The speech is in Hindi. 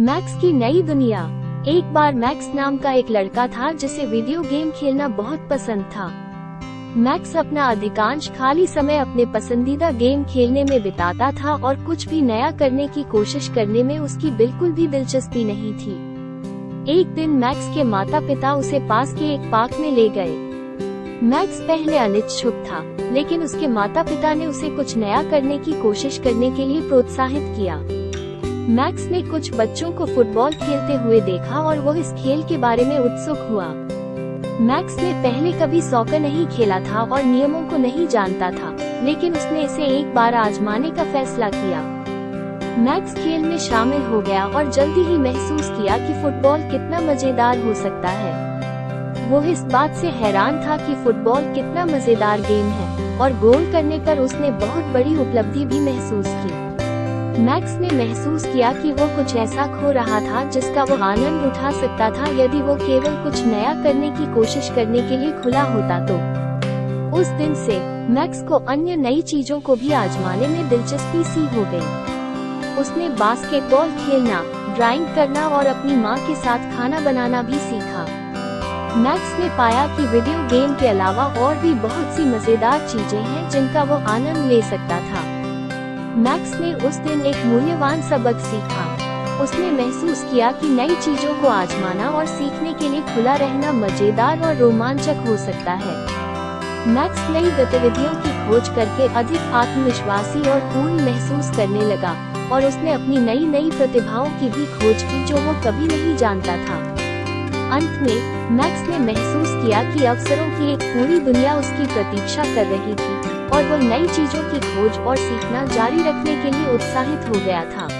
मैक्स की नई दुनिया। एक बार मैक्स नाम का एक लड़का था जिसे वीडियो गेम खेलना बहुत पसंद था। मैक्स अपना अधिकांश खाली समय अपने पसंदीदा गेम खेलने में बिताता था और कुछ भी नया करने की कोशिश करने में उसकी बिल्कुल भी दिलचस्पी नहीं थी। एक दिन मैक्स के माता पिता उसे पास के एक पार्क में ले गए। मैक्स पहले अनिच्छुक था, लेकिन उसके माता पिता ने उसे कुछ नया करने की कोशिश करने के लिए प्रोत्साहित किया। मैक्स ने कुछ बच्चों को फुटबॉल खेलते हुए देखा और वो इस खेल के बारे में उत्सुक हुआ। मैक्स ने पहले कभी सॉकर नहीं खेला था और नियमों को नहीं जानता था, लेकिन उसने इसे एक बार आजमाने का फैसला किया। मैक्स खेल में शामिल हो गया और जल्दी ही महसूस किया कि फुटबॉल कितना मज़ेदार हो सकता है। वो इस बात से हैरान था कि फुटबॉल कितना मज़ेदार गेम है, और गोल करने पर उसने बहुत बड़ी उपलब्धि भी महसूस की। मैक्स ने महसूस किया कि वो कुछ ऐसा खो रहा था जिसका वो आनंद उठा सकता था यदि वो केवल कुछ नया करने की कोशिश करने के लिए खुला होता तो। उस दिन से, मैक्स को अन्य नई चीज़ों को भी आजमाने में दिलचस्पी सी हो गई। उसने बास्केटबॉल खेलना, ड्राइंग करना और अपनी माँ के साथ खाना बनाना भी सीखा। मैक्स ने पाया कि वीडियो गेम के अलावा और भी बहुत सी मज़ेदार चीज़ें हैं जिनका वो आनंद ले सकता था। मैक्स ने उस दिन एक मूल्यवान सबक सीखा। उसने महसूस किया कि नई चीज़ों को आजमाना और सीखने के लिए खुला रहना मज़ेदार और रोमांचक हो सकता है। मैक्स नई गतिविधियों की खोज करके अधिक आत्मविश्वासी और पूर्ण महसूस करने लगा और उसने अपनी नई नई प्रतिभाओं की भी खोज की जो वो कभी नहीं जानता था। अंत में, मैक्स ने महसूस किया कि अवसरों की एक पूरी दुनिया उसकी प्रतीक्षा कर रही थी। और वो नई चीज़ों की खोज और सीखना जारी रखने के लिए उत्साहित हो गया था।